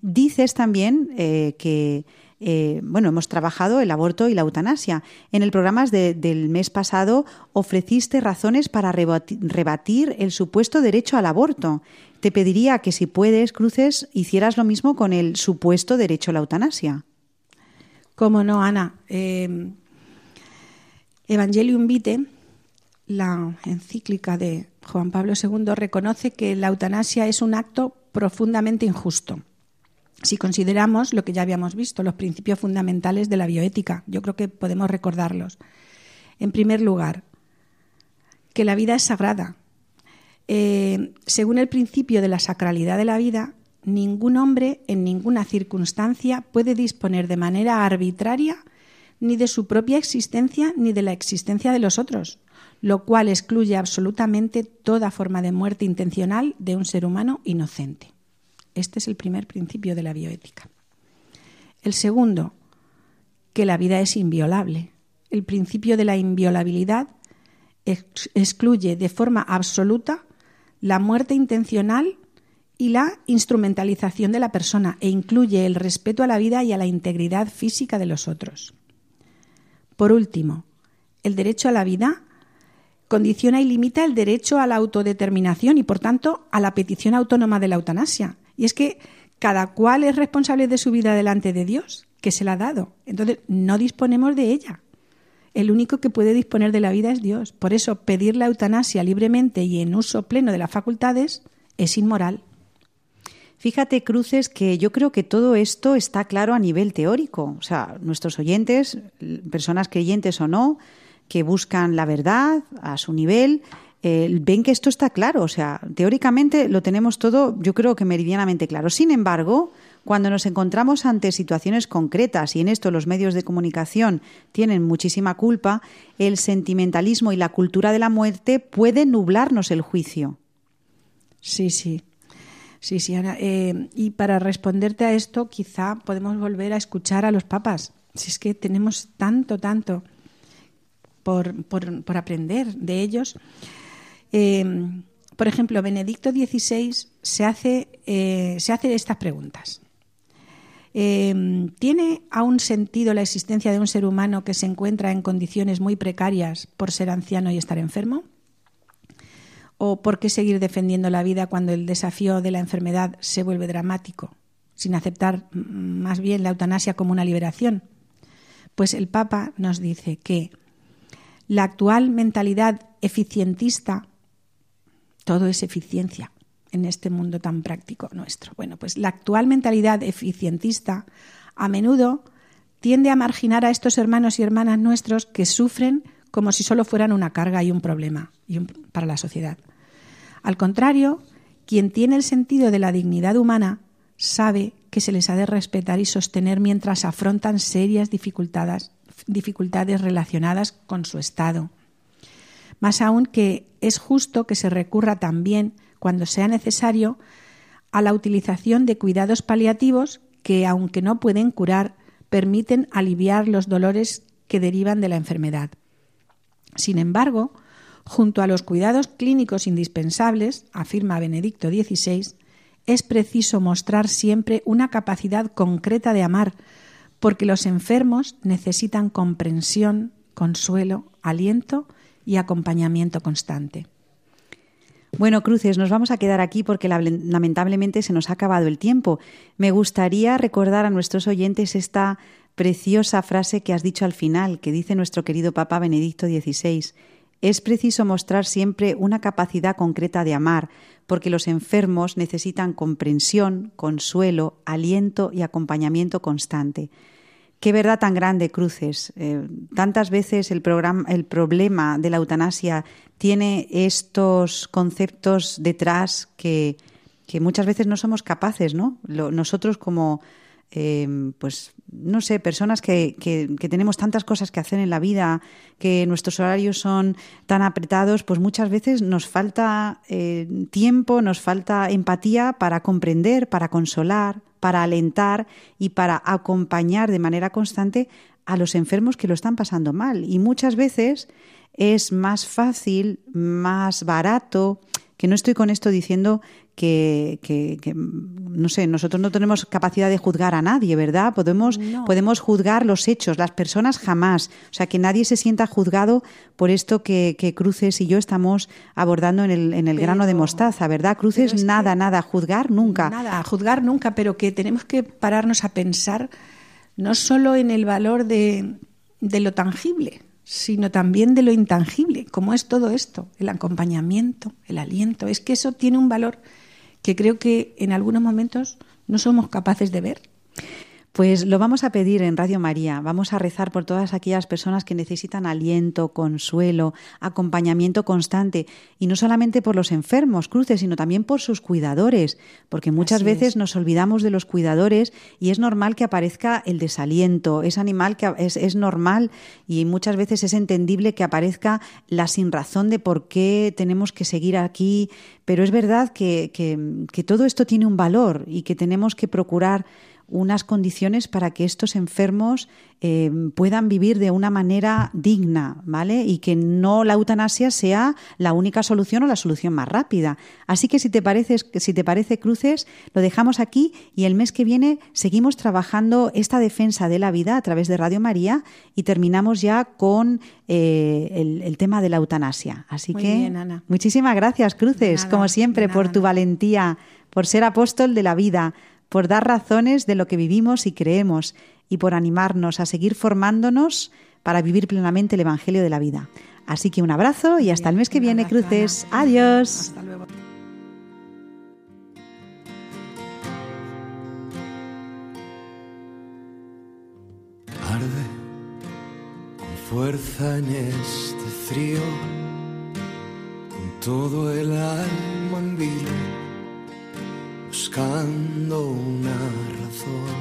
Dices también eh, que eh, bueno, hemos trabajado el aborto y la eutanasia. En el programa de- del mes pasado ofreciste razones para rebati- rebatir el supuesto derecho al aborto. Te pediría que si puedes, Cruces, hicieras lo mismo con el supuesto derecho a la eutanasia. ¿Cómo no, Ana? Eh, Evangelium Vitae, la encíclica de Juan Pablo II, reconoce que la eutanasia es un acto profundamente injusto. Si consideramos lo que ya habíamos visto, los principios fundamentales de la bioética, yo creo que podemos recordarlos. En primer lugar, que la vida es sagrada. Eh, según el principio de la sacralidad de la vida, ningún hombre en ninguna circunstancia puede disponer de manera arbitraria ni de su propia existencia ni de la existencia de los otros, lo cual excluye absolutamente toda forma de muerte intencional de un ser humano inocente. Este es el primer principio de la bioética. El segundo, que la vida es inviolable. El principio de la inviolabilidad ex- excluye de forma absoluta la muerte intencional y la instrumentalización de la persona e incluye el respeto a la vida y a la integridad física de los otros. Por último, el derecho a la vida condiciona y limita el derecho a la autodeterminación y, por tanto, a la petición autónoma de la eutanasia. Y es que cada cual es responsable de su vida delante de Dios, que se la ha dado. Entonces, no disponemos de ella. El único que puede disponer de la vida es Dios. Por eso, pedir la eutanasia libremente y en uso pleno de las facultades es inmoral. Fíjate, Cruces, que yo creo que todo esto está claro a nivel teórico. O sea, nuestros oyentes, personas creyentes o no, que buscan la verdad a su nivel, eh, ven que esto está claro. O sea, teóricamente lo tenemos todo, yo creo que meridianamente claro. Sin embargo, cuando nos encontramos ante situaciones concretas, y en esto los medios de comunicación tienen muchísima culpa, el sentimentalismo y la cultura de la muerte pueden nublarnos el juicio. Sí, sí. Sí, sí, Ana. Eh, y para responderte a esto, quizá podemos volver a escuchar a los papas. Si es que tenemos tanto, tanto por- por aprender de ellos. Eh, por ejemplo, Benedicto XVI se hace, eh, se hace estas preguntas. Eh, ¿Tiene aún sentido la existencia de un ser humano que se encuentra en condiciones muy precarias por ser anciano y estar enfermo? ¿O por qué seguir defendiendo la vida cuando el desafío de la enfermedad se vuelve dramático, sin aceptar más bien la eutanasia como una liberación? Pues el Papa nos dice que la actual mentalidad eficientista, todo es eficiencia en este mundo tan práctico nuestro. Bueno, pues la actual mentalidad eficientista a menudo tiende a marginar a estos hermanos y hermanas nuestros que sufren como si solo fueran una carga y un problema para la sociedad. Al contrario, quien tiene el sentido de la dignidad humana sabe que se les ha de respetar y sostener mientras afrontan serias dificultades, dificultades relacionadas con su estado. Más aún que es justo que se recurra también, cuando sea necesario, a la utilización de cuidados paliativos que, aunque no pueden curar, permiten aliviar los dolores que derivan de la enfermedad. Sin embargo, junto a los cuidados clínicos indispensables, afirma Benedicto XVI, es preciso mostrar siempre una capacidad concreta de amar, porque los enfermos necesitan comprensión, consuelo, aliento y acompañamiento constante. Bueno, Cruces, nos vamos a quedar aquí porque la- lamentablemente se nos ha acabado el tiempo. Me gustaría recordar a nuestros oyentes esta preciosa frase que has dicho al final, que dice nuestro querido Papa Benedicto XVI. Es preciso mostrar siempre una capacidad concreta de amar, porque los enfermos necesitan comprensión, consuelo, aliento y acompañamiento constante. Qué verdad tan grande, Cruces. Eh, tantas veces el, programa, el problema de la eutanasia tiene estos conceptos detrás que, que muchas veces no somos capaces, ¿no? Nosotros como, eh, pues, no sé, personas que, que- tenemos tantas cosas que hacer en la vida, que nuestros horarios son tan apretados, pues muchas veces nos falta eh, tiempo, nos falta empatía para comprender, para consolar, para alentar y para acompañar de manera constante a los enfermos que lo están pasando mal. Y muchas veces es más fácil, más barato, que no estoy con esto diciendo que, que- que, no sé, nosotros no tenemos capacidad de juzgar a nadie, ¿verdad? Podemos, podemos juzgar los hechos, las personas jamás. O sea, que nadie se sienta juzgado por esto que, que Cruces y yo estamos abordando en el, en el grano de mostaza, ¿verdad? Cruces, nada, nada, juzgar nunca. Nada, juzgar nunca, pero que tenemos que pararnos a pensar no solo en el valor de, de lo tangible, sino también de lo intangible, como es todo esto, el acompañamiento, el aliento. Es que eso tiene un valor que creo que en algunos momentos no somos capaces de ver. Pues lo vamos a pedir en Radio María. Vamos a rezar por todas aquellas personas que necesitan aliento, consuelo, acompañamiento constante. Y no solamente por los enfermos, cruces, sino también por sus cuidadores. Porque muchas Así veces es. nos olvidamos de los cuidadores y es normal que aparezca el desaliento. Es animal que es, es normal y muchas veces es entendible que aparezca la sinrazón de por qué tenemos que seguir aquí. Pero es verdad que, que- que todo esto tiene un valor y que tenemos que procurar unas condiciones para que estos enfermos eh, puedan vivir de una manera digna, ¿vale? Y que no la eutanasia sea la única solución o la solución más rápida. Así que si te parece, si te parece Cruces, lo dejamos aquí y el mes que viene seguimos trabajando esta defensa de la vida a través de Radio María y terminamos ya con eh, el, el tema de la eutanasia. Así Muy que bien, Ana. muchísimas gracias, Cruces, Nada, como siempre, por tu nada. valentía, por ser apóstol de la vida, por dar razones de lo que vivimos y creemos y por animarnos a seguir formándonos para vivir plenamente el Evangelio de la vida. Así que un abrazo y hasta el mes que viene, cruces. Adiós. Hasta luego. Arde con fuerza en este frío, con todo el alma en vilo, buscando una razón.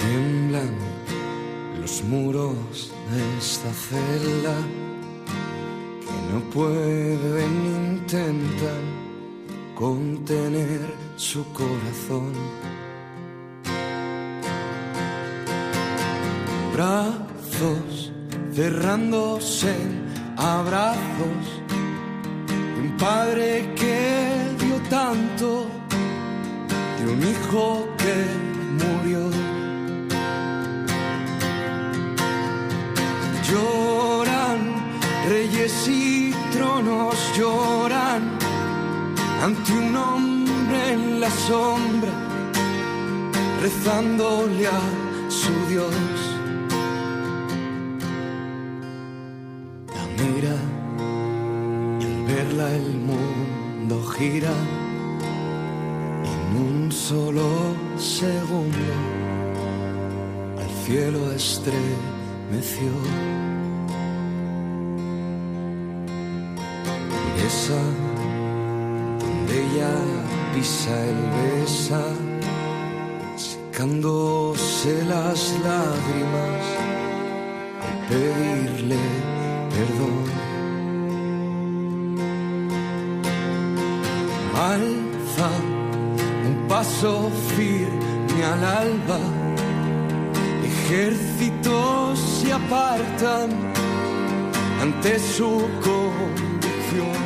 Tiemblan los muros de esta celda que no pueden intentar contener su corazón. brazos cerrándose en abrazos un padre que dio tanto de un hijo que murió. Lloran reyes y tronos lloran ante un hombre en la sombra rezándole a su Dios en un solo segundo al cielo estremeció esa donde ella pisa el besa secándose las lágrimas al pedirle perdón. Alza un paso firme al alba, ejércitos se apartan ante su convicción.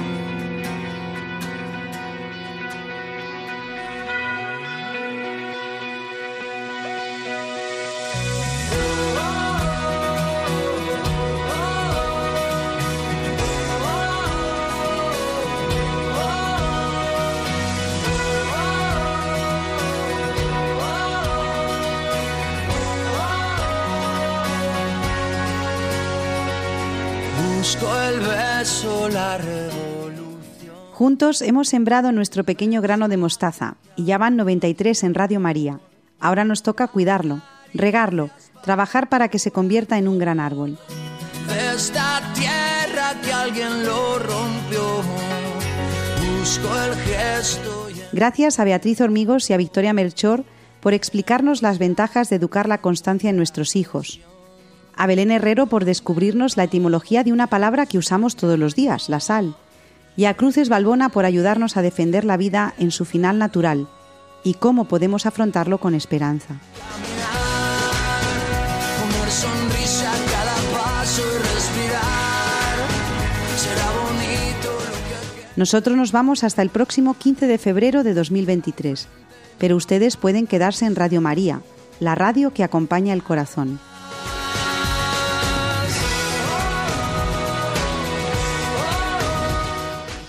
Juntos hemos sembrado nuestro pequeño grano de mostaza y ya van 93 en Radio María. Ahora nos toca cuidarlo, regarlo, trabajar para que se convierta en un gran árbol. de esta tierra que alguien lo rompió. Busco el gesto y el Gracias a Beatriz Hormigos y a Victoria Melchor por explicarnos las ventajas de educar la constancia en nuestros hijos. A Belén Herrero por descubrirnos la etimología de una palabra que usamos todos los días, la sal. Y a Cruces Balbona por ayudarnos a defender la vida en su final natural y cómo podemos afrontarlo con esperanza. Nosotros nos vamos hasta el próximo 15 de febrero de 2023, pero ustedes pueden quedarse en Radio María, la radio que acompaña el corazón.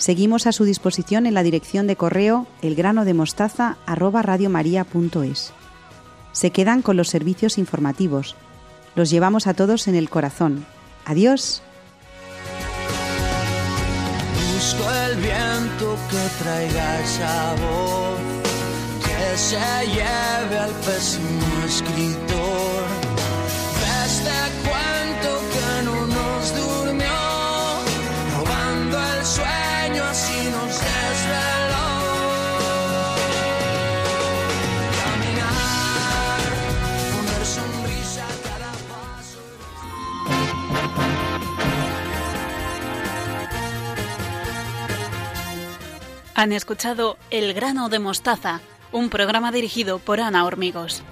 Seguimos a su disposición en la dirección de correo elgranodemostaza@radiomaria.es. Se quedan con los servicios informativos. Los llevamos a todos en el corazón. Adiós. Busco el viento que traiga que se lleve al pésimo escritor. Han escuchado El grano de mostaza, un programa dirigido por Ana Hormigos.